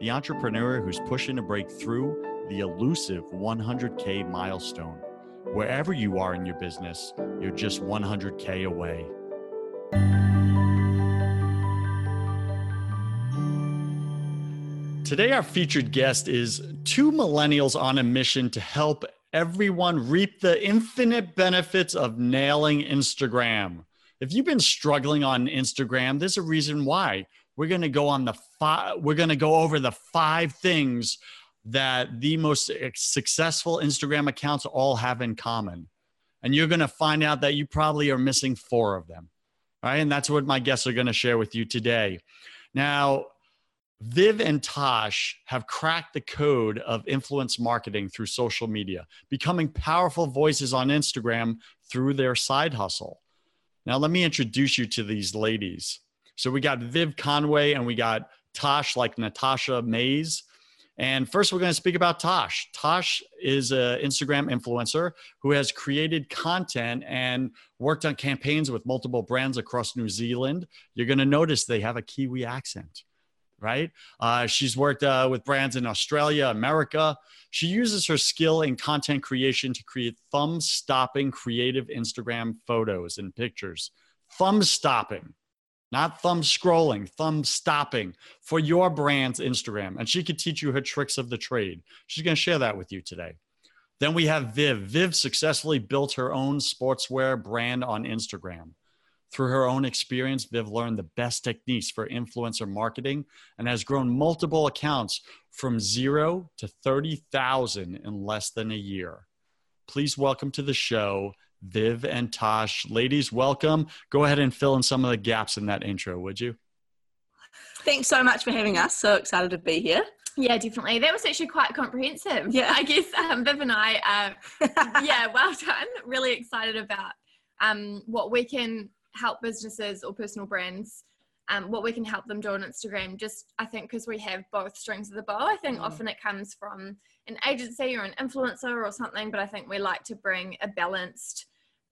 the entrepreneur who's pushing to break through the elusive 100K milestone. Wherever you are in your business, you're just 100K away. Today, our featured guest is two millennials on a mission to help everyone reap the infinite benefits of nailing Instagram. If you've been struggling on Instagram, there's a reason why we're going to go on the five we're going to go over the five things that the most successful instagram accounts all have in common and you're going to find out that you probably are missing four of them all right and that's what my guests are going to share with you today now Viv and Tosh have cracked the code of influence marketing through social media, becoming powerful voices on Instagram through their side hustle. Now, let me introduce you to these ladies. So we got Viv Conway and we got Tosh, like Natasha Mays. And first, we're going to speak about Tosh. Tosh is an Instagram influencer who has created content and worked on campaigns with multiple brands across New Zealand. You're going to notice they have a Kiwi accent, right? Uh, she's worked uh, with brands in Australia, America. She uses her skill in content creation to create thumb stopping creative Instagram photos and pictures. Thumb stopping not thumb scrolling, thumb stopping for your brand's Instagram. And she could teach you her tricks of the trade. She's going to share that with you today. Then we have Viv. Viv successfully built her own sportswear brand on Instagram. Through her own experience, Viv learned the best techniques for influencer marketing and has grown multiple accounts from zero to 30,000 in less than a year. Please welcome to the show Viv and Tosh. Ladies, welcome. Go ahead and fill in some of the gaps in that intro, would you? Thanks so much for having us. So excited to be here. Yeah, definitely. That was actually quite comprehensive. Yeah, I guess um, Viv and I, uh, yeah, well done. Really excited about um, what we can help businesses or personal brands, um, what we can help them do on Instagram. Just, I think, because we have both strings of the bow, I think mm. often it comes from an agency or an influencer or something, but I think we like to bring a balanced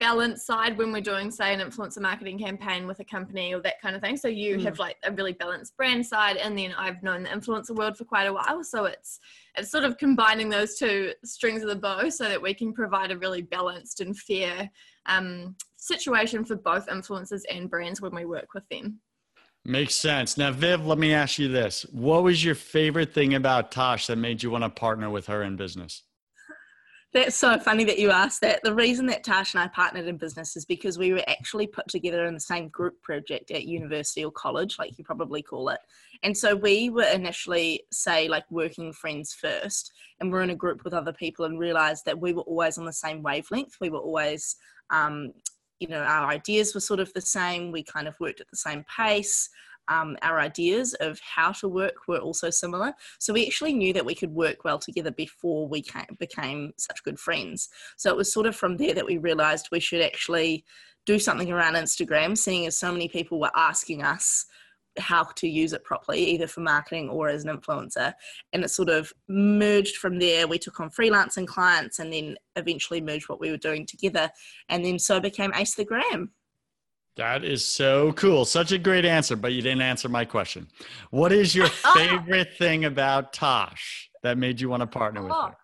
balanced side when we're doing say an influencer marketing campaign with a company or that kind of thing so you mm. have like a really balanced brand side and then i've known the influencer world for quite a while so it's it's sort of combining those two strings of the bow so that we can provide a really balanced and fair um, situation for both influencers and brands when we work with them Makes sense. Now, Viv, let me ask you this. What was your favorite thing about Tosh that made you want to partner with her in business? That's so funny that you asked that. The reason that Tash and I partnered in business is because we were actually put together in the same group project at university or college, like you probably call it. And so we were initially, say, like working friends first, and we're in a group with other people and realized that we were always on the same wavelength. We were always um, you know, our ideas were sort of the same. We kind of worked at the same pace. Um, our ideas of how to work were also similar. So we actually knew that we could work well together before we came, became such good friends. So it was sort of from there that we realized we should actually do something around Instagram, seeing as so many people were asking us how to use it properly, either for marketing or as an influencer. And it sort of merged from there. We took on freelancing clients and then eventually merged what we were doing together. And then so became Ace the Gram. That is so cool. Such a great answer, but you didn't answer my question. What is your favorite thing about Tosh that made you want to partner with oh, her?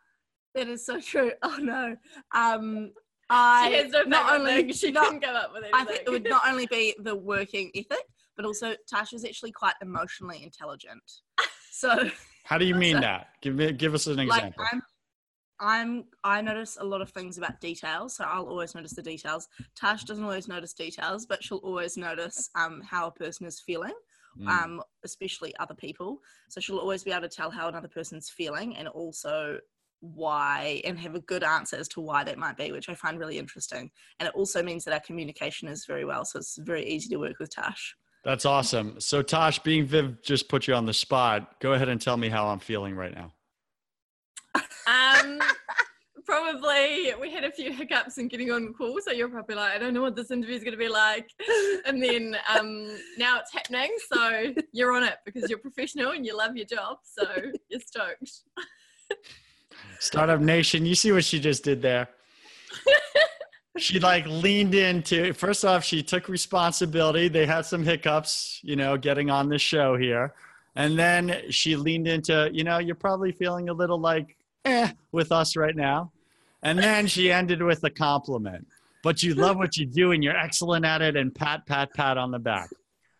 That is so true. Oh no. Um I she has no not only she not, couldn't come up with anything. I think it would not only be the working ethic, but also Tasha's actually quite emotionally intelligent. So how do you mean so, that? Give me give us an example. Like I'm I'm I notice a lot of things about details, so I'll always notice the details. Tash doesn't always notice details, but she'll always notice um, how a person is feeling, mm. um, especially other people. So she'll always be able to tell how another person's feeling and also why and have a good answer as to why that might be, which I find really interesting. And it also means that our communication is very well, so it's very easy to work with Tash. That's awesome. So Tosh, being Viv just put you on the spot, go ahead and tell me how I'm feeling right now. Um, probably we had a few hiccups in getting on call, so you're probably like, I don't know what this interview is going to be like. And then um, now it's happening, so you're on it because you're professional and you love your job, so you're stoked. Startup Nation, you see what she just did there? she like leaned into first off she took responsibility they had some hiccups you know getting on the show here and then she leaned into you know you're probably feeling a little like eh with us right now. And then she ended with a compliment. But you love what you do and you're excellent at it and pat pat pat on the back.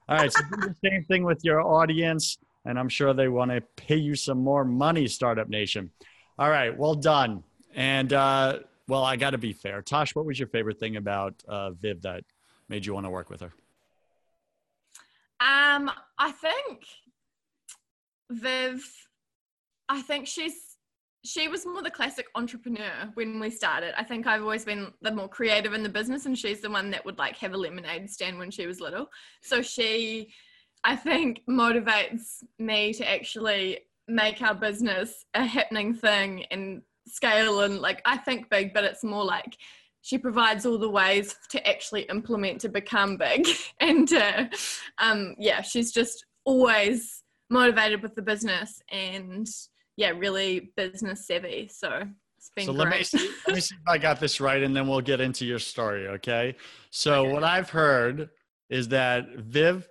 All right so do the same thing with your audience and i'm sure they want to pay you some more money startup nation. All right well done. And uh, well, I got to be fair. Tosh, what was your favorite thing about uh, Viv that made you want to work with her? Um, I think Viv, I think she's she was more the classic entrepreneur when we started. I think I've always been the more creative in the business, and she's the one that would like have a lemonade stand when she was little. So she, I think, motivates me to actually make our business a happening thing and scale and like I think big, but it's more like she provides all the ways to actually implement to become big. and uh, um, yeah, she's just always motivated with the business and yeah, really business savvy. So it's been so great. Let me, see, let me see if I got this right, and then we'll get into your story. Okay. So okay. what I've heard is that Viv,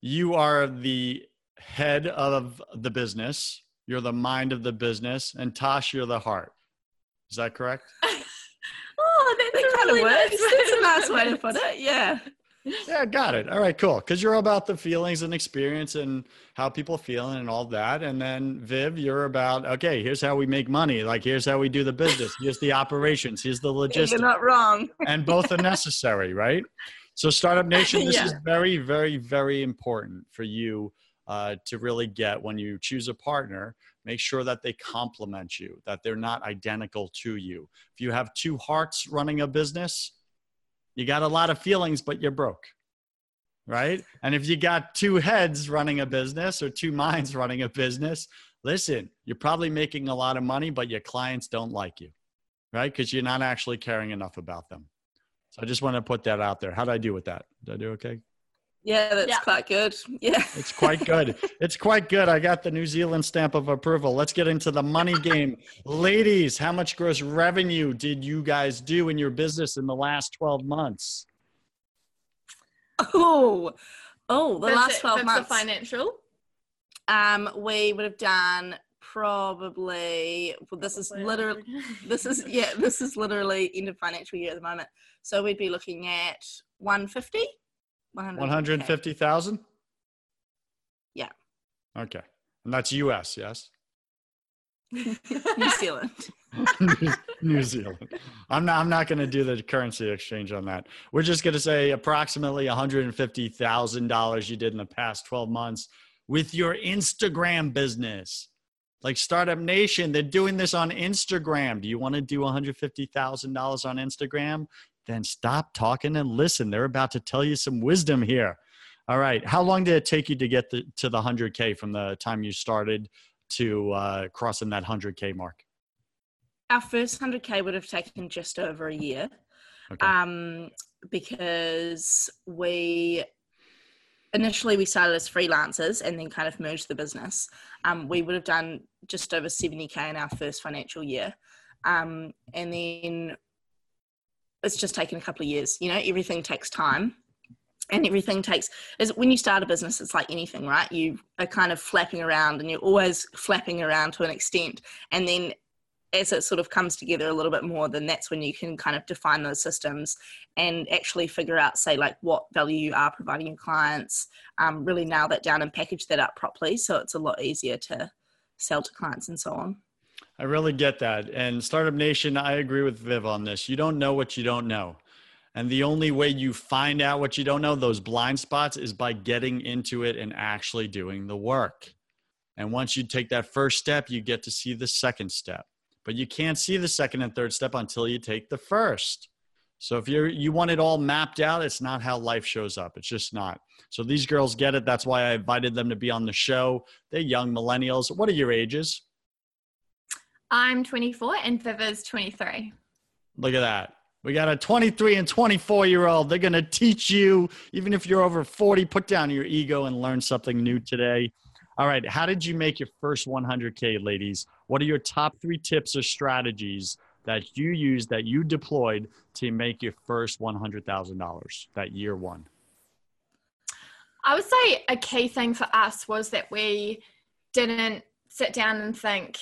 you are the head of the business you're the mind of the business, and Tosh, you're the heart. Is that correct? oh, that's that kind really of works. Nice that's a nice way to put it. Yeah. Yeah, got it. All right, cool. Because you're about the feelings and experience and how people feel and all that. And then Viv, you're about okay. Here's how we make money. Like here's how we do the business. Here's the operations. Here's the logistics. You're not wrong. and both are necessary, right? So, Startup Nation, this yeah. is very, very, very important for you uh, to really get when you choose a partner make sure that they complement you that they're not identical to you if you have two hearts running a business you got a lot of feelings but you're broke right? And if you got two heads running a business or two minds running a business listen you're probably making a lot of money but your clients don't like you right? Because you're not actually caring enough about them. So i just want to put that out there. How do i do with that? Did i do okay yeah, that's yeah. quite good. Yeah. It's quite good. it's quite good. I got the New Zealand stamp of approval. Let's get into the money game. Ladies, how much gross revenue did you guys do in your business in the last 12 months? Oh, oh, the that's last 12 it, months. financial? Um, we would have done probably well, this is literally this is yeah this is literally end of financial year at the moment so we'd be looking at 150 150,000? Yeah. Okay. And that's US, yes? New Zealand. New Zealand. I'm not I'm not going to do the currency exchange on that. We're just going to say approximately $150,000 you did in the past 12 months with your Instagram business. Like Startup Nation, they're doing this on Instagram. Do you want to do $150,000 on Instagram? Then stop talking and listen. They're about to tell you some wisdom here. All right. How long did it take you to get the, to the 100K from the time you started to uh, crossing that 100K mark? Our first 100K would have taken just over a year okay. um, because we initially we started as freelancers and then kind of merged the business. Um, we would have done just over 70K in our first financial year. Um, and then it's just taken a couple of years. You know, everything takes time and everything takes is when you start a business it's like anything right? You are kind of flapping around and you're always flapping around to an extent. And then as it sort of comes together a little bit more then that's when you can kind of define those systems and actually figure out say like what value you are providing your clients. Um, really nail that down and package that up properly so it's a lot easier to sell to clients and so on I really get that. And Startup Nation, I agree with Viv on this. You don't know what you don't know. And the only way you find out what you don't know, those blind spots, is by getting into it and actually doing the work. And once you take that first step, you get to see the second step. But you can't see the second and third step until you take the first. So if you you want it all mapped out, it's not how life shows up. It's just not. So these girls get it. That's why I invited them to be on the show. They're young millennials. What are your ages? I'm 24 and Viv 23. Look at that. We got a 23 and 24 year old. They're going to teach you, even if you're over 40, put down your ego and learn something new today. All right. How did you make your first 100K, ladies? What are your top three tips or strategies that you used, that you deployed to make your first $100,000 that year one? I would say a key thing for us was that we didn't sit down and think,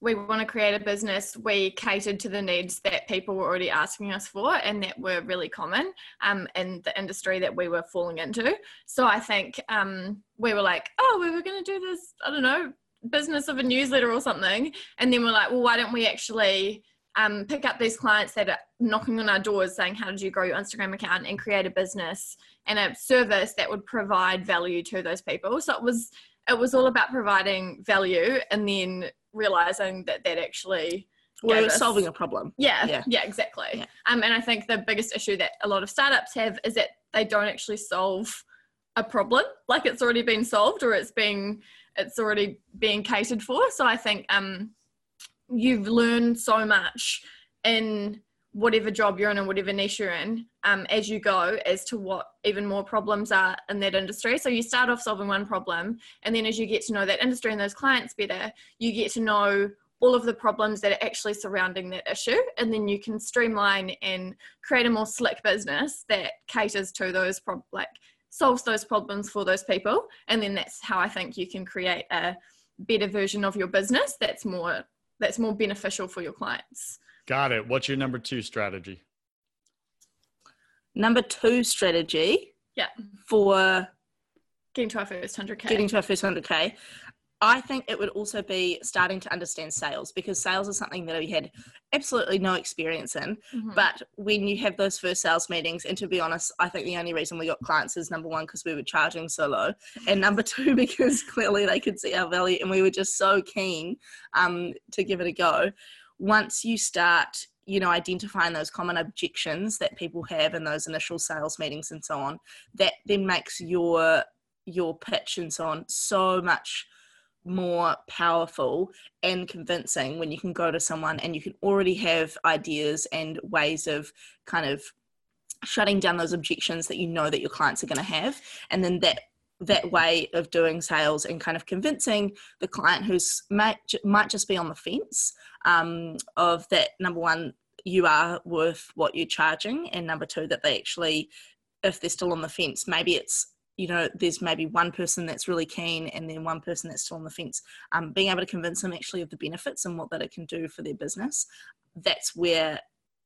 we want to create a business, we catered to the needs that people were already asking us for and that were really common um, in the industry that we were falling into. So I think um, we were like, oh, we were going to do this, I don't know, business of a newsletter or something. And then we're like, well, why don't we actually um, pick up these clients that are knocking on our doors saying, how did you grow your Instagram account and create a business and a service that would provide value to those people. So it was, it was all about providing value and then realizing that that actually we're solving a problem. Yeah, yeah, yeah exactly. Yeah. Um, and I think the biggest issue that a lot of startups have is that they don't actually solve a problem. Like it's already been solved or it's being it's already being catered for. So I think um, you've learned so much in whatever job you're in and whatever niche you're in um, as you go as to what even more problems are in that industry. So you start off solving one problem, and then as you get to know that industry and those clients better, you get to know all of the problems that are actually surrounding that issue, and then you can streamline and create a more slick business that caters to those prob- like solves those problems for those people, and then that's how I think you can create a better version of your business that's more that's more beneficial for your clients. Got it. What's your number two strategy? Number two strategy. Yeah. For getting to our first 100K. Getting to our first 100K. I think it would also be starting to understand sales because sales is something that we had absolutely no experience in. Mm-hmm. But when you have those first sales meetings, and to be honest, I think the only reason we got clients is number one, because we were charging so low, and number two, because clearly they could see our value and we were just so keen um, to give it a go once you start you know identifying those common objections that people have in those initial sales meetings and so on that then makes your your pitch and so on so much more powerful and convincing when you can go to someone and you can already have ideas and ways of kind of shutting down those objections that you know that your clients are going to have. And then that that way of doing sales and kind of convincing the client who's might, might just be on the fence um, of that number one you are worth what you're charging and number two that they actually if they're still on the fence maybe it's you know there's maybe one person that's really keen and then one person that's still on the fence. Um, being able to convince them actually of the benefits and what that it can do for their business that's where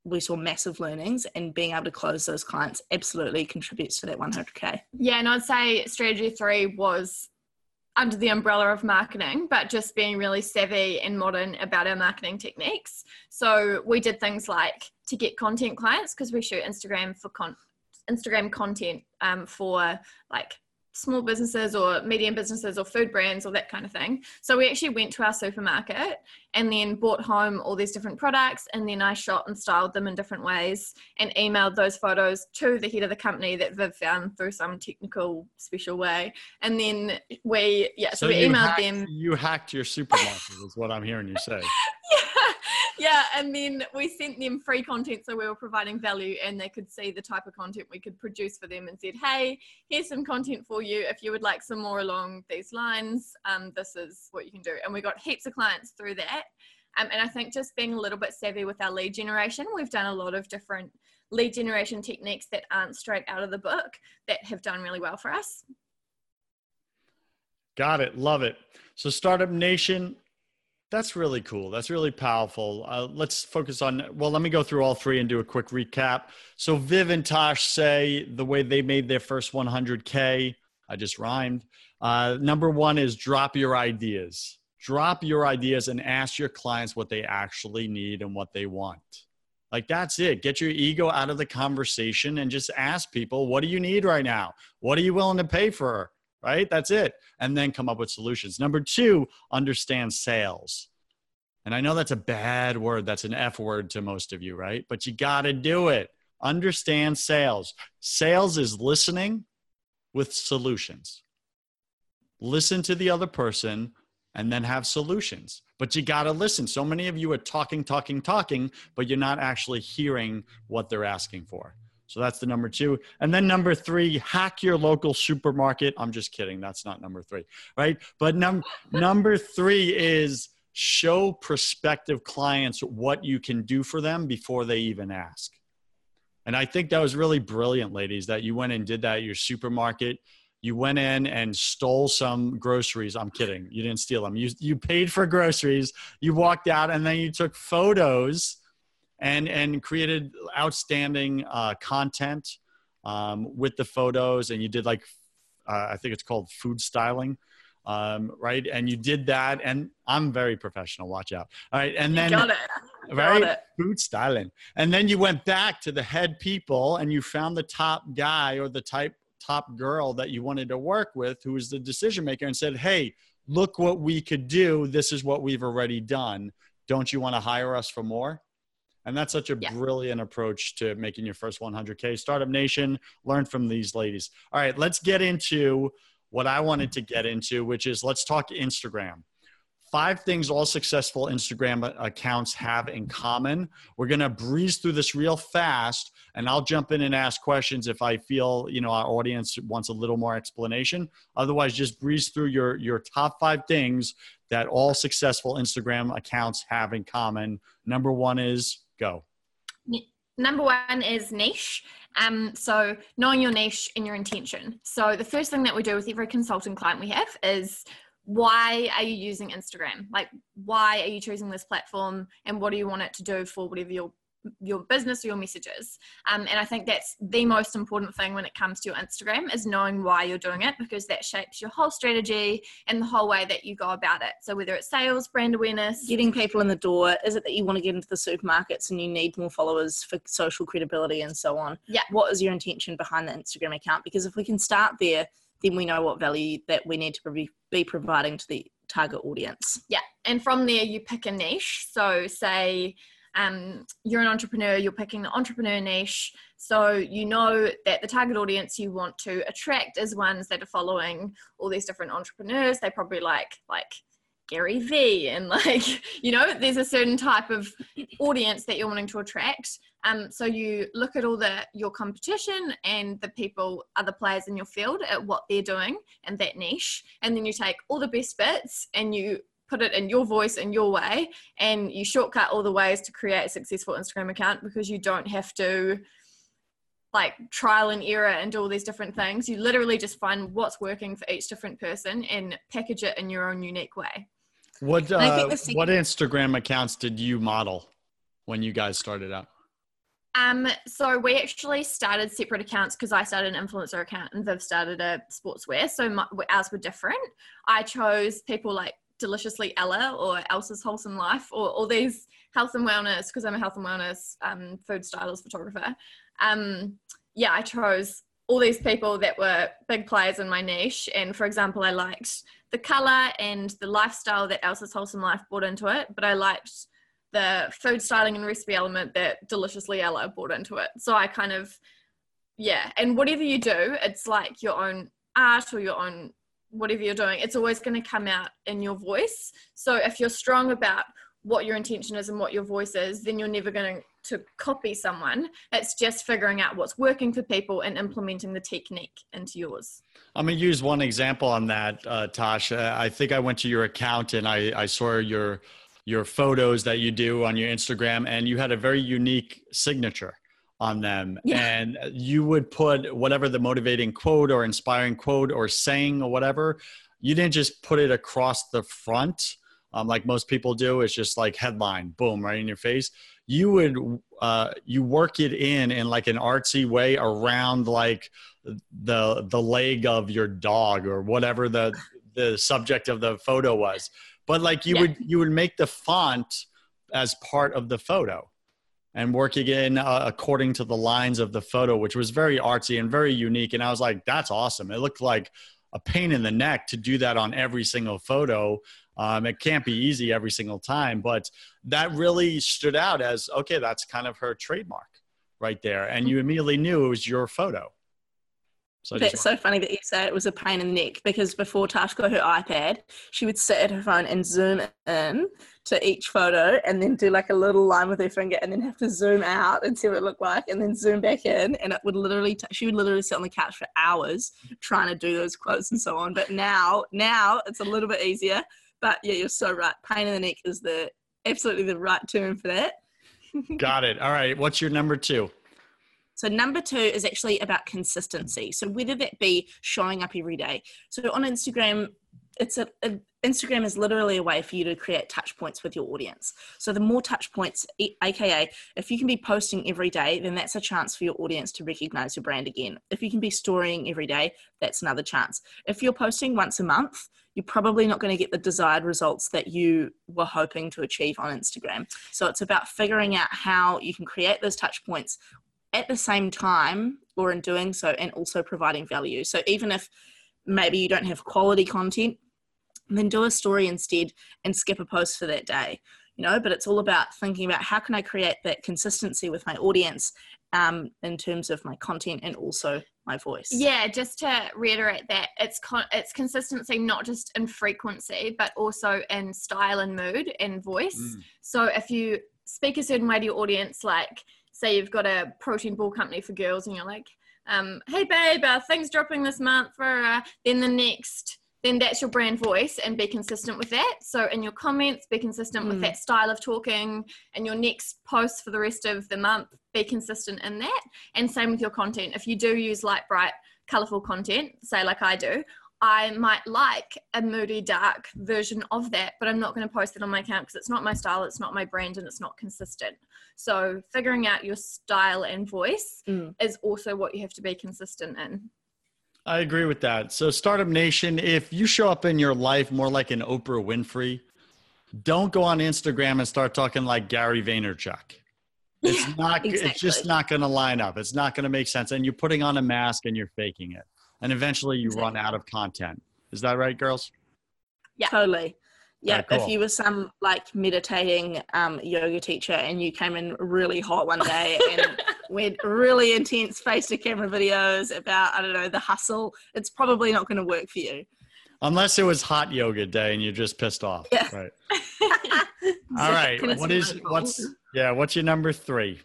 we saw massive learnings and being able to close those clients absolutely contributes to that 100k yeah and i'd say strategy three was under the umbrella of marketing but just being really savvy and modern about our marketing techniques. So we did things like to get content clients because we shoot instagram for con- instagram content um, for like small businesses or medium businesses or food brands or that kind of thing. So we actually went to our supermarket and then bought home all these different products and then I shot and styled them in different ways and emailed those photos to the head of the company that Viv found through some technical special way. And then we yeah, so, so we emailed hacked, them. You hacked your supermarket is what I'm hearing you say. yeah yeah, and then we sent them free content, so we were providing value, and they could see the type of content we could produce for them, and said, "Hey, here's some content for you. If you would like some more along these lines, um, this is what you can do." And we got heaps of clients through that. Um, and I think just being a little bit savvy with our lead generation, we've done a lot of different lead generation techniques that aren't straight out of the book that have done really well for us. Got it. Love it. So, Startup Nation, that's really cool. That's really powerful. Uh, let's focus on, well, let me go through all three and do a quick recap. So, Viv and Tosh say the way they made their first 100K, I just rhymed. Uh, number one is drop your ideas. drop your ideas and ask your clients what they actually need and what they want. Like that's it. Get your ego out of the conversation and just ask people, what do you need right now? What are you willing to pay for? Right? That's it. And then come up with solutions. Number two, understand sales. And I know that's a bad word. That's an F word to most of you, right? But you got to do it. Understand sales. Sales is listening with solutions. Listen to the other person and then have solutions. But you got to listen. So many of you are talking, talking, talking, but you're not actually hearing what they're asking for. So that's the number two. And then number three, hack your local supermarket. I'm just kidding. That's not number three, right? But num- number three is show prospective clients what you can do for them before they even ask. And I think that was really brilliant, ladies, that you went and did that at your supermarket you went in and stole some groceries. I'm kidding. You didn't steal them. You, you paid for groceries. You walked out and then you took photos and, and created outstanding uh, content um, with the photos. And you did like, uh, I think it's called food styling. Um, right. And you did that. And I'm very professional. Watch out. All right. And then, got it. right. Food styling. And then you went back to the head people and you found the top guy or the type top girl that you wanted to work with who was the decision maker and said, Hey, look what we could do. This is what we've already done. Don't you want to hire us for more? And that's such a yeah. brilliant approach to making your first 100K. Startup Nation, learn from these ladies. All right, let's get into what I wanted to get into, which is let's talk Instagram five things all successful Instagram accounts have in common. We're going to breeze through this real fast and I'll jump in and ask questions if I feel, you know, our audience wants a little more explanation. Otherwise, just breeze through your your top 5 things that all successful Instagram accounts have in common. Number 1 is go. Number 1 is niche. Um, so knowing your niche and your intention. So the first thing that we do with every consulting client we have is why are you using Instagram? Like, why are you choosing this platform, and what do you want it to do for whatever your your business or your messages? Um, and I think that's the most important thing when it comes to your Instagram is knowing why you're doing it because that shapes your whole strategy and the whole way that you go about it. So whether it's sales, brand awareness, getting people in the door, is it that you want to get into the supermarkets and you need more followers for social credibility and so on? Yeah. What is your intention behind the Instagram account? Because if we can start there then we know what value that we need to be, be providing to the target audience. Yeah. And from there, you pick a niche. So, say um, you're an entrepreneur, you're picking the entrepreneur niche. So, you know that the target audience you want to attract is ones that are following all these different entrepreneurs. They probably like, like, Gary Vee and like you know there's a certain type of audience that you're wanting to attract um, so you look at all the your competition and the people other players in your field at what they're doing and that niche and then you take all the best bits and you put it in your voice in your way and you shortcut all the ways to create a successful instagram account because you don't have to like trial and error and do all these different things you literally just find what's working for each different person and package it in your own unique way what uh, what Instagram accounts did you model when you guys started out? Um, so we actually started separate accounts because I started an influencer account and Viv started a sportswear. So my, ours were different. I chose people like Deliciously Ella or Elsa's Wholesome Life or all these health and wellness because I'm a health and wellness um, food stylist photographer. Um, yeah, I chose all these people that were big players in my niche. And for example, I liked the color and the lifestyle that Elsa's Wholesome Life brought into it, but I liked the food styling and recipe element that Deliciously Ella brought into it. So I kind of, yeah, and whatever you do, it's like your own art or your own whatever you're doing, it's always going to come out in your voice. So if you're strong about what your intention is and what your voice is, then you're never going to copy someone. It's just figuring out what's working for people and implementing the technique into yours. I'm going to use one example on that, uh, Tasha. I think I went to your account and I, I saw your your photos that you do on your Instagram, and you had a very unique signature on them. Yeah. And you would put whatever the motivating quote or inspiring quote or saying or whatever. You didn't just put it across the front um, like most people do. It's just like headline, boom, right in your face. You would uh, you work it in in like an artsy way around like the the leg of your dog or whatever the the subject of the photo was but like you yeah. would you would make the font as part of the photo and working in uh, according to the lines of the photo, which was very artsy and very unique. And I was like, that's awesome. It looked like a pain in the neck to do that on every single photo. Um, it can't be easy every single time, but that really stood out as okay, that's kind of her trademark right there. And you immediately knew it was your photo. So That's so funny that you say it was a pain in the neck because before Tash got her iPad, she would sit at her phone and zoom in to each photo and then do like a little line with her finger and then have to zoom out and see what it looked like and then zoom back in. And it would literally, t- she would literally sit on the couch for hours trying to do those quotes and so on. But now, now it's a little bit easier. But yeah, you're so right. Pain in the neck is the absolutely the right term for that. Got it. All right. What's your number two? So, number two is actually about consistency. So, whether that be showing up every day. So, on Instagram, it's a, a, Instagram is literally a way for you to create touch points with your audience. So the more touch points, aka if you can be posting every day, then that's a chance for your audience to recognize your brand again. If you can be storying every day, that's another chance. If you're posting once a month, you're probably not going to get the desired results that you were hoping to achieve on Instagram. So it's about figuring out how you can create those touch points at the same time or in doing so and also providing value. So even if maybe you don't have quality content, then do a story instead and skip a post for that day. You know, but it's all about thinking about how can I create that consistency with my audience um, in terms of my content and also my voice. Yeah, just to reiterate that it's con- it's consistency not just in frequency but also in style and mood and voice. Mm. So if you speak a certain way to your audience, like say you've got a protein ball company for girls and you're like, um, hey babe, uh, things dropping this month for, uh, then the next, then that's your brand voice and be consistent with that. So in your comments, be consistent mm. with that style of talking and your next post for the rest of the month, be consistent in that. And same with your content. If you do use light, bright, colorful content, say like I do, I might like a moody, dark version of that, but I'm not going to post it on my account because it's not my style, it's not my brand, and it's not consistent. So, figuring out your style and voice mm. is also what you have to be consistent in. I agree with that. So, Startup Nation, if you show up in your life more like an Oprah Winfrey, don't go on Instagram and start talking like Gary Vaynerchuk. It's yeah, not. Exactly. It's just not going to line up. It's not going to make sense. And you're putting on a mask and you're faking it and eventually you run out of content. Is that right, girls? Yeah, totally. Yeah, right, cool. if you were some like meditating um, yoga teacher and you came in really hot one day and went really intense face to camera videos about I don't know the hustle, it's probably not going to work for you. Unless it was hot yoga day and you're just pissed off. Yeah. Right. All right. What is what's yeah? What's your number three?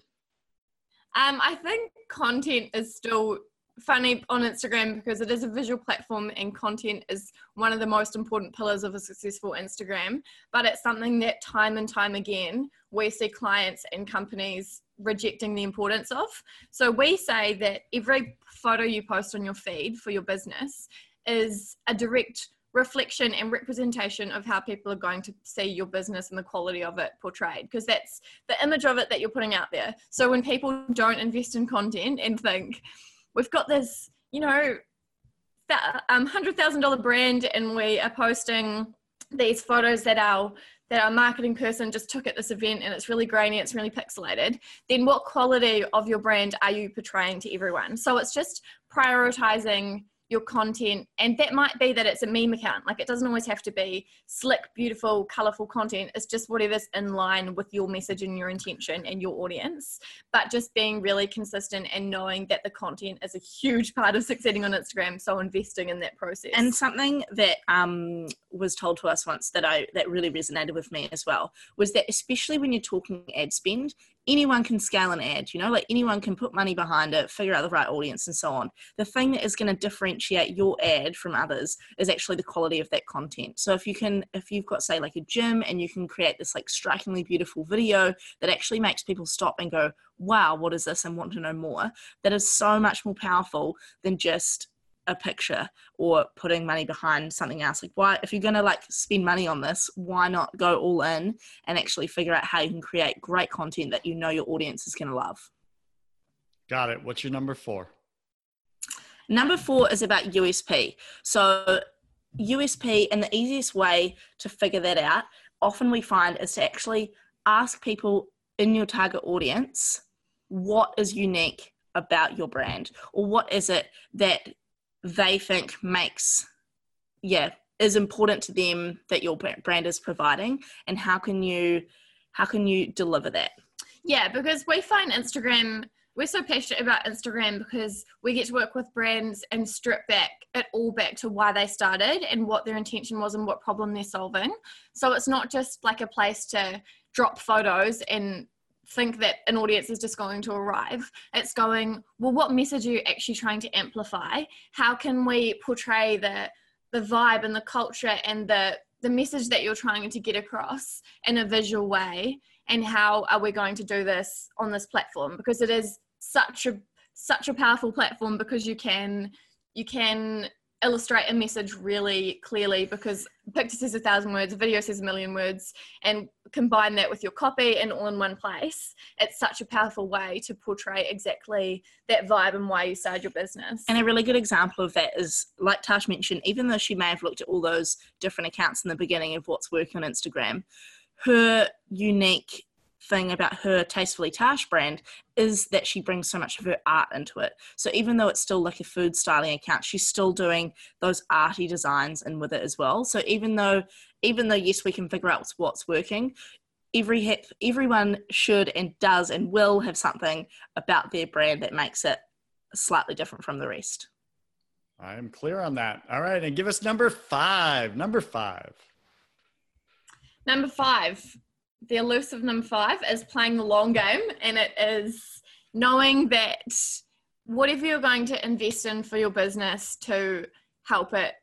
Um, I think content is still funny on Instagram because it is a visual platform and content is one of the most important pillars of a successful Instagram. But it's something that time and time again we see clients and companies rejecting the importance of. So we say that every photo you post on your feed for your business is a direct reflection and representation of how people are going to see your business and the quality of it portrayed because that's the image of it that you're putting out there. So when people don't invest in content and think, we've got this, you know, um, hundred thousand dollar brand, and we are posting these photos that our that our marketing person just took at this event and it's really grainy, it's really pixelated, then what quality of your brand are you portraying to everyone? So it's just prioritizing your content and that might be that it's a meme account. Like it doesn't always have to be slick beautiful colorful content. It's just whatever's in line with your message and your intention and your audience. But just being really consistent and knowing that the content is a huge part of succeeding on instagram so investing in that process. And something that um, was told to us once that i that really resonated with me as well was that especially when you're talking ad spend anyone can scale an ad, you know, like anyone can put money behind it, figure out the right audience, and so on. The thing that is going to differentiate your ad from others is actually the quality of that content. So if you can, if you've got, say, like a gym and you can create this like strikingly beautiful video that actually makes people stop and go, wow, what is this, and want to know more, that is so much more powerful than just a picture or putting money behind something else. Like why if you're going to like spend money on this why not go all in and actually figure out how you can create great content that you know your audience is going to love? Got it. What's your number four? Number four is about usp so USP and the easiest way to figure that out, often we find, is to actually ask people in your target audience what is unique about your brand? Or what is it that they think makes yeah is important to them that your brand is providing and how can you how can you deliver that? Yeah because we find instagram we're so passionate about instagram because we get to work with brands and strip back it all back to why they started and what their intention was and what problem they're solving. So it's not just like a place to drop photos and think that an audience is just going to arrive. It's going, well, what message are you actually trying to amplify? How can we portray the the vibe and the culture and the the message that you're trying to get across in a visual way? And how are we going to do this on this platform? Because it is such a such a powerful platform because you can you can illustrate a message really clearly because picture says a thousand words, video says a million words, and combine that with your copy and all in one place. It's such a powerful way to portray exactly that vibe and why you started your business. And a really good example of that is, like Tash mentioned, even though she may have looked at all those different accounts in the beginning of what's working on Instagram, her unique thing about her Tastefully Tash brand is that she brings so much of her art into it. So even though it's still like a food styling account, she's still doing those arty designs and with it as well. So even though even though yes, we can figure out what's working, every everyone should and does and will have something about their brand that makes it slightly different from the rest. I am clear on that. All right, and give us number five. Number five. Number five the elusive number five is playing the long game, and it is knowing that whatever you're going to invest in for your business to help it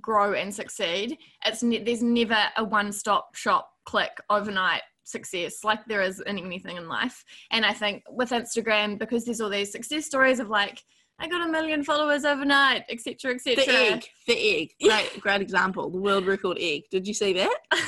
grow and succeed, it's ne- there's never a one-stop shop click overnight success like there is in anything in life. And I think with Instagram, because there's all these success stories of like, I got a million followers overnight, etc., etc. The egg, the egg, great, great example. The world record egg. Did you see that?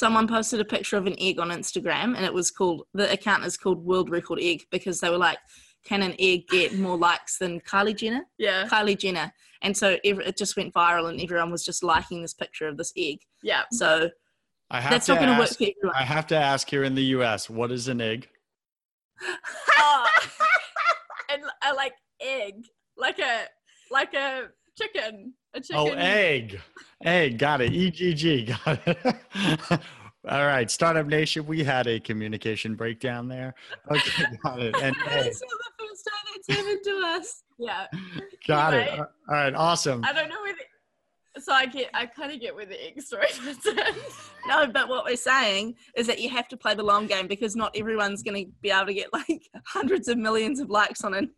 someone posted a picture of an egg on Instagram and it was called the account is called World Record Egg because they were like, can an egg get more likes than Kylie Jenner? Yeah. Kylie Jenner. And so it just went viral and everyone was just liking this picture of this egg. Yeah. So I have that's to not going to work for everyone. I have to ask here in the US, what is an egg? oh, and I like egg, like a like a chicken. A oh, chicken. Oh, egg. Egg. Got it. EGG. Got it. All right, Startup Nation, we had a communication breakdown there. Okay, got it. And not the first time it's happened to us. Yeah. Got anyway, it. All right, awesome. I don't know where the, so I get I kind of get where the egg story fits in. no, but what we're saying is that you have to play the long game because not everyone's going to be able to get like hundreds of millions of likes on an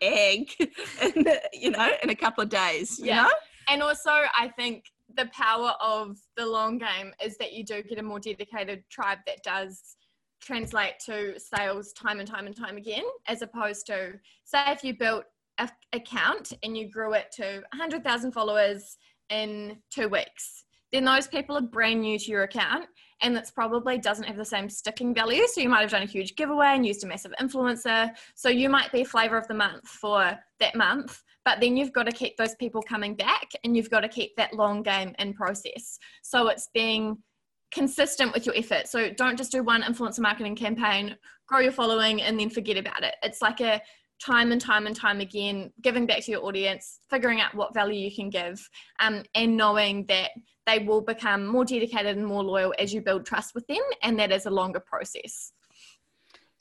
egg in you know in a couple of days you yeah. know and also i think the power of the long game is that you do get a more dedicated tribe that does translate to sales time and time and time again as opposed to say if you built a account and you grew it to 100000 followers in two weeks then those people are brand new to your account and that's probably doesn't have the same sticking value. So you might have done a huge giveaway and used a massive influencer. So you might be flavor of the month for that month, but then you've got to keep those people coming back and you've got to keep that long game in process. So it's being consistent with your effort. So don't just do one influencer marketing campaign, grow your following, and then forget about it. It's like a time and time and time again, giving back to your audience, figuring out what value you can give, um, and knowing that they will become more dedicated and more loyal as you build trust with them. And that is a longer process.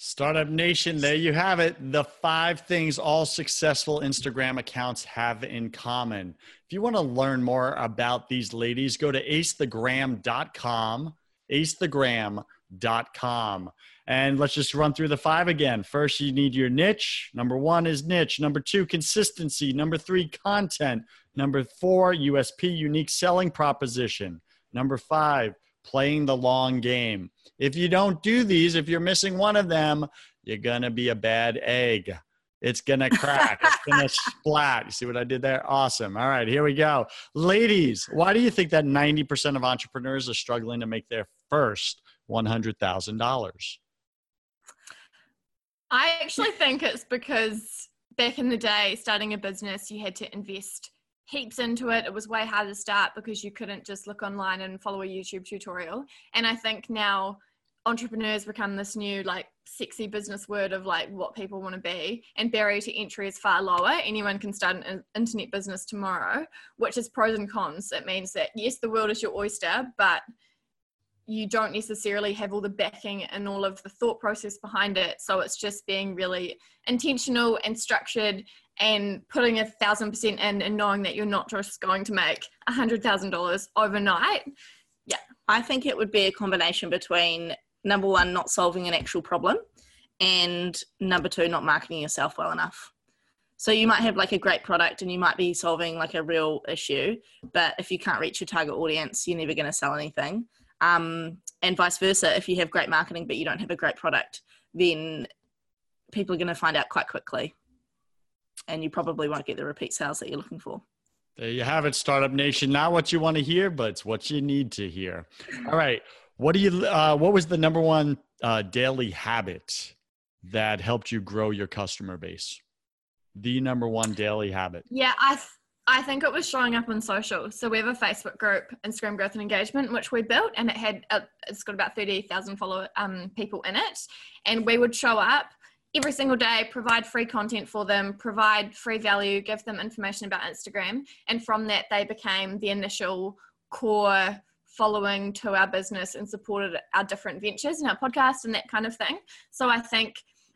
Startup Nation, there you have it. The five things all successful Instagram accounts have in common. If you want to learn more about these ladies, go to acethegram.com, acethegram.com. And let's just run through the five again. First, you need your niche. Number one is niche. Number two, consistency. Number three, content. Number four, USP, unique selling proposition. Number five, playing the long game. If you don't do these, if you're missing one of them, you're going to be a bad egg. It's going to crack. it's going to splat. You see what I did there? Awesome. All right, here we go. Ladies, why do you think that 90% of entrepreneurs are struggling to make their first $100,000? I actually think it's because back in the day, starting a business, you had to invest heaps into it. It was way harder to start because you couldn't just look online and follow a YouTube tutorial. And I think now entrepreneurs become this new like sexy business word of like what people want to be and barrier to entry is far lower anyone can start an internet business tomorrow which is pros and cons it means that yes the world is your oyster but you don't necessarily have all the backing and all of the thought process behind it so it's just being really intentional and structured and putting a thousand percent in and knowing that you're not just going to make a hundred thousand dollars overnight yeah i think it would be a combination between number one, not solving an actual problem, and number two, not marketing yourself well enough. So you might have like a great product and you might be solving like a real issue, but if you can't reach your target audience, you're never going to sell anything. Um, and vice versa, if you have great marketing but you don't have a great product, then people are going to find out quite quickly, and you probably won't get the repeat sales that you're looking for. There you have it, Startup Nation. Not what you want to hear, but it's what you need to hear. All right. What do you? Uh, what was the number one uh, daily habit that helped you grow your customer base? The number one daily habit. Yeah, I I think it was showing up on social. So we have a Facebook group, Instagram Growth and Engagement, which we built, and it had uh, it's got about thirty thousand follower um, people in it, and we would show up every single day, provide free content for them, provide free value, give them information about Instagram, and from that they became the initial core following to our business and supported our different ventures and our podcast and that kind of thing. So I think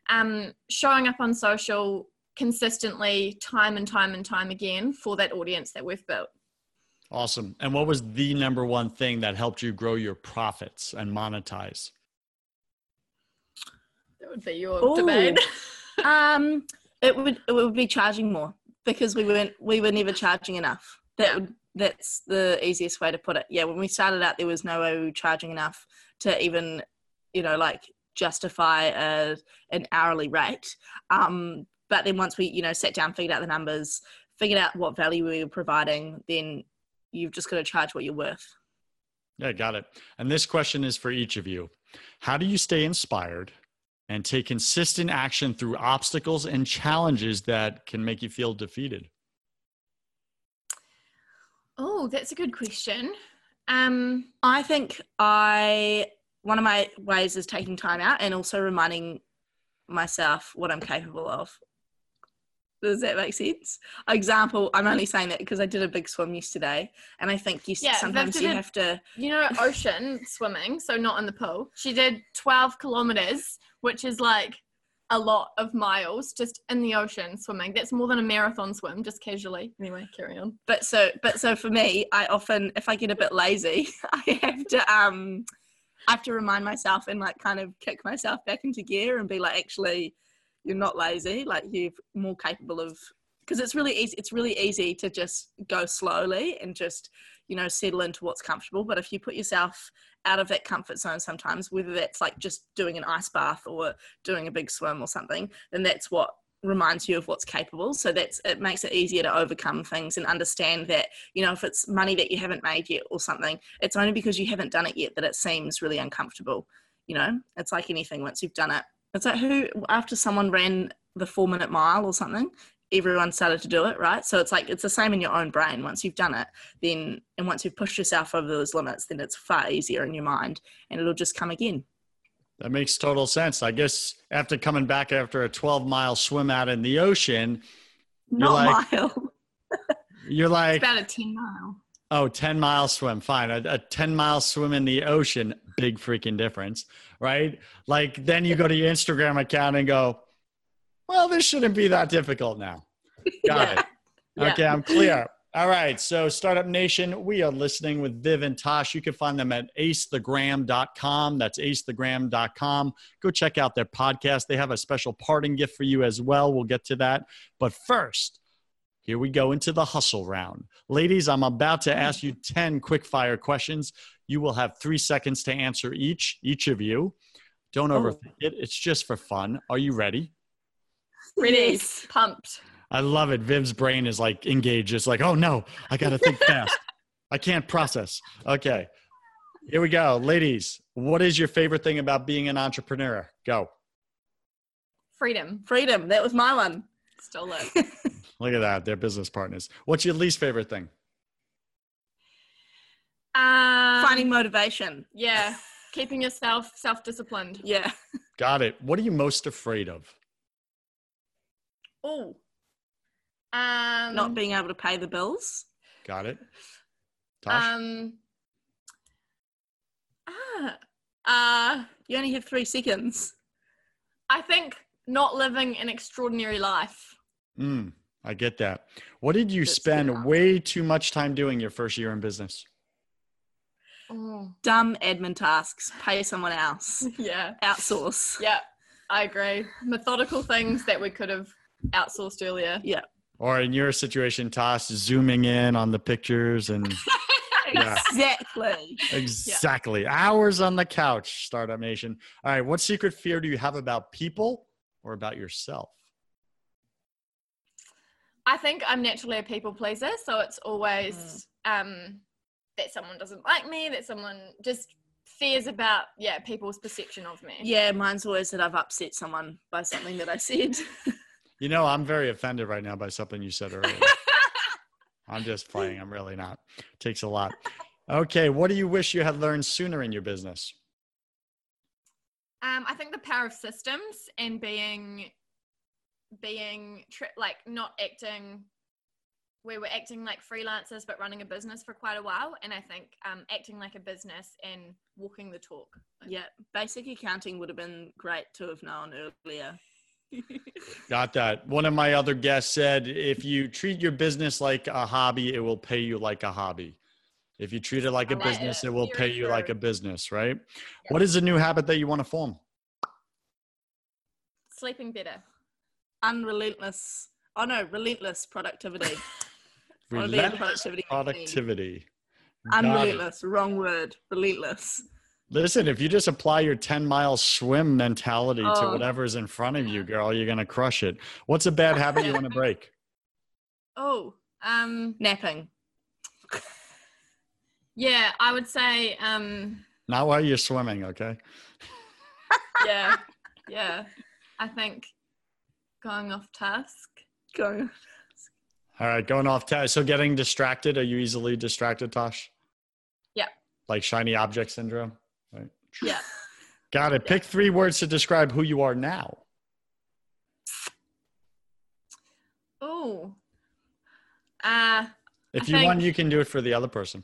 um, showing up on social consistently, time and time and time again for that audience that we've built. Awesome. And what was the number one thing that helped you grow your profits and monetize? That would be your Ooh. domain. um, it would it would be charging more because we weren't we were never charging enough. That would that's the easiest way to put it. Yeah, when we started out, there was no way we were charging enough to even, you know, like justify a, an hourly rate. Um, but then once we, you know, sat down, figured out the numbers, figured out what value we were providing, then you've just got to charge what you're worth. Yeah, got it. And this question is for each of you. How do you stay inspired and take consistent action through obstacles and challenges that can make you feel defeated? Oh, that's a good question. Um, I think I one of my ways is taking time out and also reminding myself what I'm capable of. Does that make sense? Example, I'm only saying that because I did a big swim yesterday, and I think you yeah, sometimes you have to. You know, ocean swimming, so not in the pool. She did 12 kilometers, which is like a lot of miles just in the ocean swimming. That's more than a marathon swim, just casually. Anyway, carry on. But so, but so for me, I often, if I get a bit lazy, I have to, um, I have to remind myself and like kind of kick myself back into gear and be like, actually, you're not lazy. Like you're more capable of, because it's really easy. It's really easy to just go slowly and just, you know, settle into what's comfortable. But if you put yourself out of that comfort zone sometimes, whether that's like just doing an ice bath or doing a big swim or something, then that's what reminds you of what's capable. So that's it makes it easier to overcome things and understand that, you know, if it's money that you haven't made yet or something, it's only because you haven't done it yet that it seems really uncomfortable. You know, it's like anything once you've done it. It's like who after someone ran the four minute mile or something, everyone started to do it, right? So it's like it's the same in your own brain. Once you've done it, then and once you've pushed yourself over those limits, then it's far easier in your mind and it'll just come again. That makes total sense. I guess after coming back after a 12 mile swim out in the ocean, not like, mile. you're like it's about a 10 mile. Oh, 10 mile swim. Fine. A, a 10 mile swim in the ocean, big freaking difference, right? Like then you go to your Instagram account and go, well, this shouldn't be that difficult now. Got yeah. it. Okay, yeah. I'm clear. All right. So, Startup Nation, we are listening with Viv and Tosh. You can find them at acethegram.com. That's acethegram.com. Go check out their podcast. They have a special parting gift for you as well. We'll get to that. But first, here we go into the hustle round. Ladies, I'm about to ask you 10 quick fire questions. You will have three seconds to answer each, each of you. Don't oh. overthink it. It's just for fun. Are you ready? Ready. Pumped. I love it. Viv's brain is like engaged. It's like, oh no, I got to think fast. I can't process. Okay. Here we go. Ladies, what is your favorite thing about being an entrepreneur? Go. Freedom. Freedom. That was my one. Stole it. Look at that. They're business partners. What's your least favorite thing? Um, Finding motivation. Yeah. Keeping yourself self disciplined. Yeah. Got it. What are you most afraid of? Oh. Um, Not being able to pay the bills. Got it. Tosh? Um. Ah. Uh, You only have three seconds. I think not living an extraordinary life. Mm, I get that. What did you spend way too much time doing your first year in business? Oh. Dumb admin tasks. Pay someone else. Yeah. Outsource. Yeah. I agree. Methodical things that we could have outsourced earlier. Yeah. Or in your situation, Tosh, zooming in on the pictures and Yeah. Exactly. exactly hours on the couch, Startup Nation. All right. What secret fear do you have about people or about yourself? I think I'm naturally a people pleaser, so it's always um, that someone doesn't like me, that someone just fears about yeah people's perception of me. Yeah, mine's always that I've upset someone by something that I said. You know, I'm very offended right now by something you said earlier. I'm just playing. I'm really not. takes a lot. Okay. What do you wish you had learned sooner in your business? Um, I think the power of systems and being being tri- like not acting we were acting like freelancers but running a business for quite a while and i think um, acting like a business and walking the talk yeah, basic accounting would have been great to have known earlier. Got that. One of my other guests said if you treat your business like a hobby, it will pay you like a hobby. If you treat it like a I like business, it. it will Very pay you like a business, right? What is a new habit that you want to form? sleeping better Unrelentless. Oh no, relentless productivity. I wanna be a Relentless productivity productivity. Unrelentless. Wrong word. Relentless. Listen, if you just apply your 10 mile swim mentality to Oh. whatever's in front of you, girl, you're going to crush it. What's a bad habit you want to break? oh um Napping. yeah i would say um Not while you're swimming, okay? yeah yeah i think going off task Go. All right, going off task. So getting distracted. Are you easily distracted, Tosh? Yeah. Like shiny object syndrome? Right. yeah Got it. Pick three words to describe who you are now. oh uh If I you want, you can do it for the other person.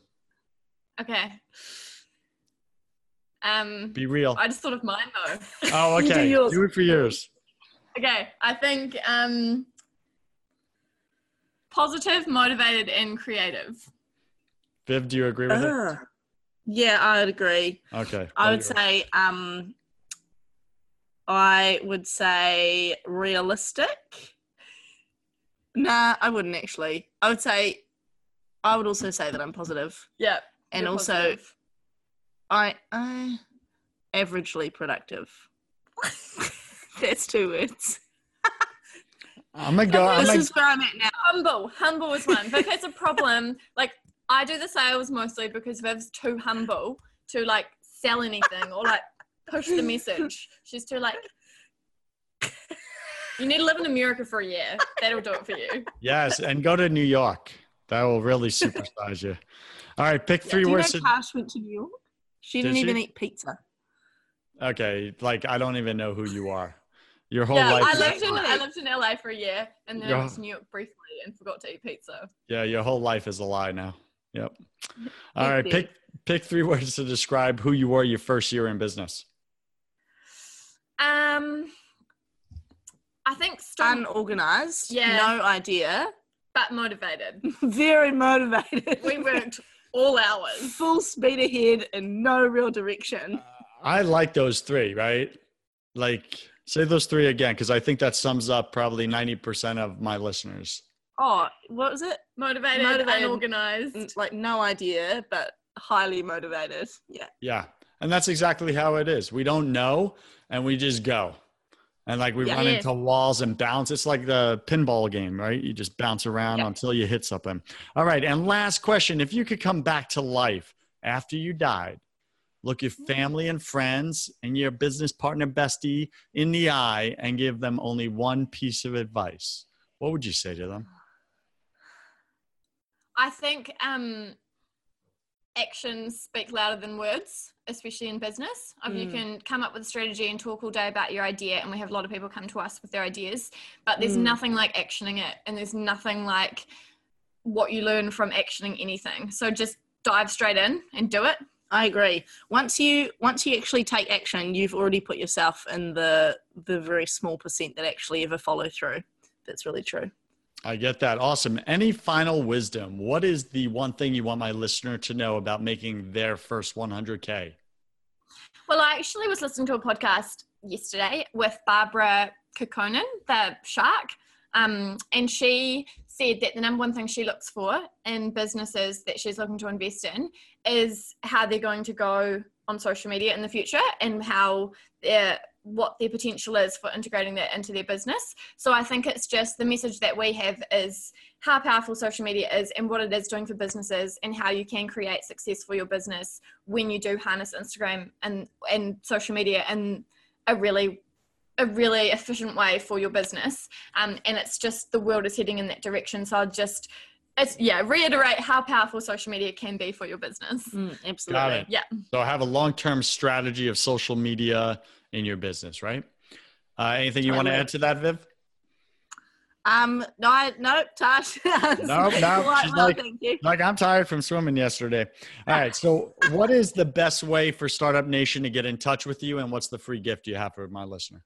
okay um Be real. i just thought of mine though Oh, You do okay. Do it for yours. Okay, I think um, positive, motivated, and creative. Viv, do you agree with it? Yeah, I would agree. Okay. I would say um I would say realistic. Nah, I wouldn't actually. I would say I would also say that I'm positive. Yeah, And also positive. I I averagely productive. That's two words. Oh I'm going to go. I'm this gonna, is where I'm at now. humble. Humble is one. But it's a problem. Like I do the sales mostly because Viv's too humble to like sell anything or like push the message. She's too like. You need to live in America for a year. That'll do it for you. yes. And go to New York. That will really supersize you. All right. Pick three Do you know words. Tash went to New York? She Did didn't even she? eat pizza. Okay. Like, I don't even know who you are. Your whole life yeah, life. I lived in I lived in LA for a year and then I Yeah. went to New York briefly and forgot to eat pizza. Yeah, your whole life is a lie now. Yep. All Big right, big. pick pick three words to describe who you were your first year in business. Um, I think strong, Unorganized. Yeah. No idea. but motivated. Very motivated. We worked all hours. full speed ahead and no real direction. I like those three, right? Like say those three again because I think that sums up probably 90% of my listeners. Oh, what was it? Motivated, Motivated. unorganized. N- Like no idea, but highly motivated. Yeah. Yeah. And that's exactly how it is. We don't know and we just go. And like we Yeah. run Yeah. into walls and bounce. It's like the pinball game, right? You just bounce around Yeah. until you hit something. All right. And last question if you could come back to life after you died, look your family and friends and your business partner bestie in the eye and give them only one piece of advice, what would you say to them? I think um, actions speak louder than words, especially in business. Mm. you can come up with a strategy and talk all day about your idea, and we have a lot of people come to us with their ideas, but there's mm. nothing like actioning it, and there's nothing like what you learn from actioning anything. So just dive straight in and do it. I agree. Once you once you actually take action, you've already put yourself in the the very small percent that actually ever follow through. That's really true. I get that. Awesome. Any final wisdom? What is the one thing you want my listener to know about making their first 100K? Well, I actually was listening to a podcast yesterday with Barbara Corcoran, the shark. Um, and she said that the number one thing she looks for in businesses that she's looking to invest in is how they're going to go on social media in the future and how they're what their potential is for integrating that into their business. So I think it's just the message that we have is how powerful social media is and what it is doing for businesses and how you can create success for your business when you do harness Instagram and and social media in a really a really efficient way for your business. Um, and it's just the world is heading in that direction. So I'll just it's yeah reiterate how powerful social media can be for your business mm, absolutely yeah so have a long-term strategy of social media in your business, right? Uh, anything you want to add to that, Viv? Um, no, I, no, Tosh. no, no. She's well, like, thank you. like, I'm tired from swimming yesterday. All right. So, what is the best way for Startup Nation to get in touch with you, and what's the free gift you have for my listener?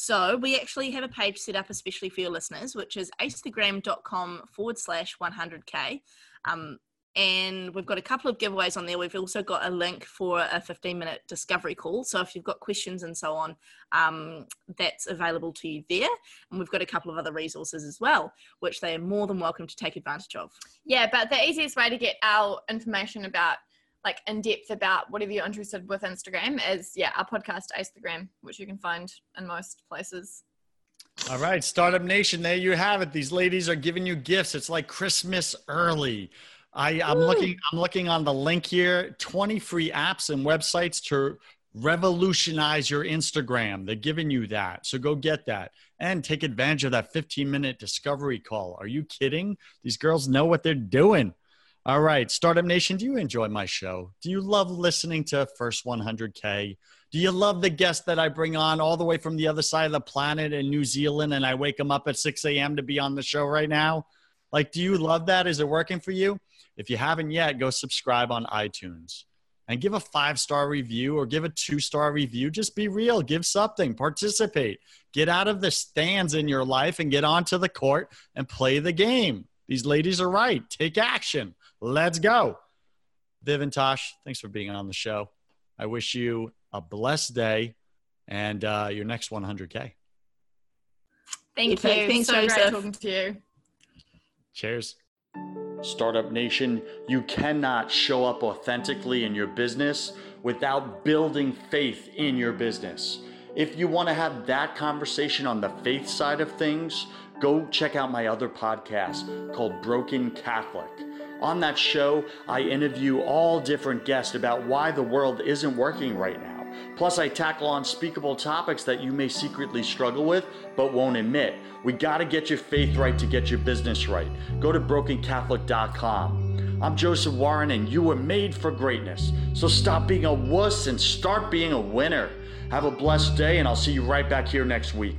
So, we actually have a page set up especially for your listeners, which is acethegram.com forward slash 100k. Um, and we've got a couple of giveaways on there. We've also got a link for a 15 minute discovery call. So if you've got questions and so on, um, that's available to you there. And we've got a couple of other resources as well, which they are more than welcome to take advantage of. Yeah, but the easiest way to get our information about like in depth about whatever you're interested with Instagram is yeah, our podcast Instagram, which you can find in most places. All right, Startup Nation, there you have it. These ladies are giving you gifts. It's like Christmas early. I, I'm looking. I'm looking on the link here. 20 free apps and websites to revolutionize your Instagram. They're giving you that, so go get that and take advantage of that 15 minute discovery call. Are you kidding? These girls know what they're doing. All right, Startup Nation, do you enjoy my show? Do you love listening to First 100K? Do you love the guests that I bring on all the way from the other side of the planet in New Zealand and I wake them up at 6 a.m. to be on the show right now? Like, do you love that? Is it working for you? If you haven't yet, go subscribe on iTunes and give a five star review or give a two star review. Just be real, give something, participate, get out of the stands in your life and get onto the court and play the game. These ladies are right. Take action. Let's go. Viv and Tosh, thanks for being on the show. I wish you a blessed day and uh, your next 100K. Thank you. Thanks, so Joseph. great talking to you. Cheers. Startup Nation, you cannot show up authentically in your business without building faith in your business. If you want to have that conversation on the faith side of things, go check out my other podcast called Broken Catholic. On that show, I interview all different guests about why the world isn't working right now. Plus, I tackle unspeakable topics that you may secretly struggle with but won't admit. We got to get your faith right to get your business right. Go to brokencatholic.com. I'm Joseph Warren, and you were made for greatness. So stop being a wuss and start being a winner. Have a blessed day, and I'll see you right back here next week.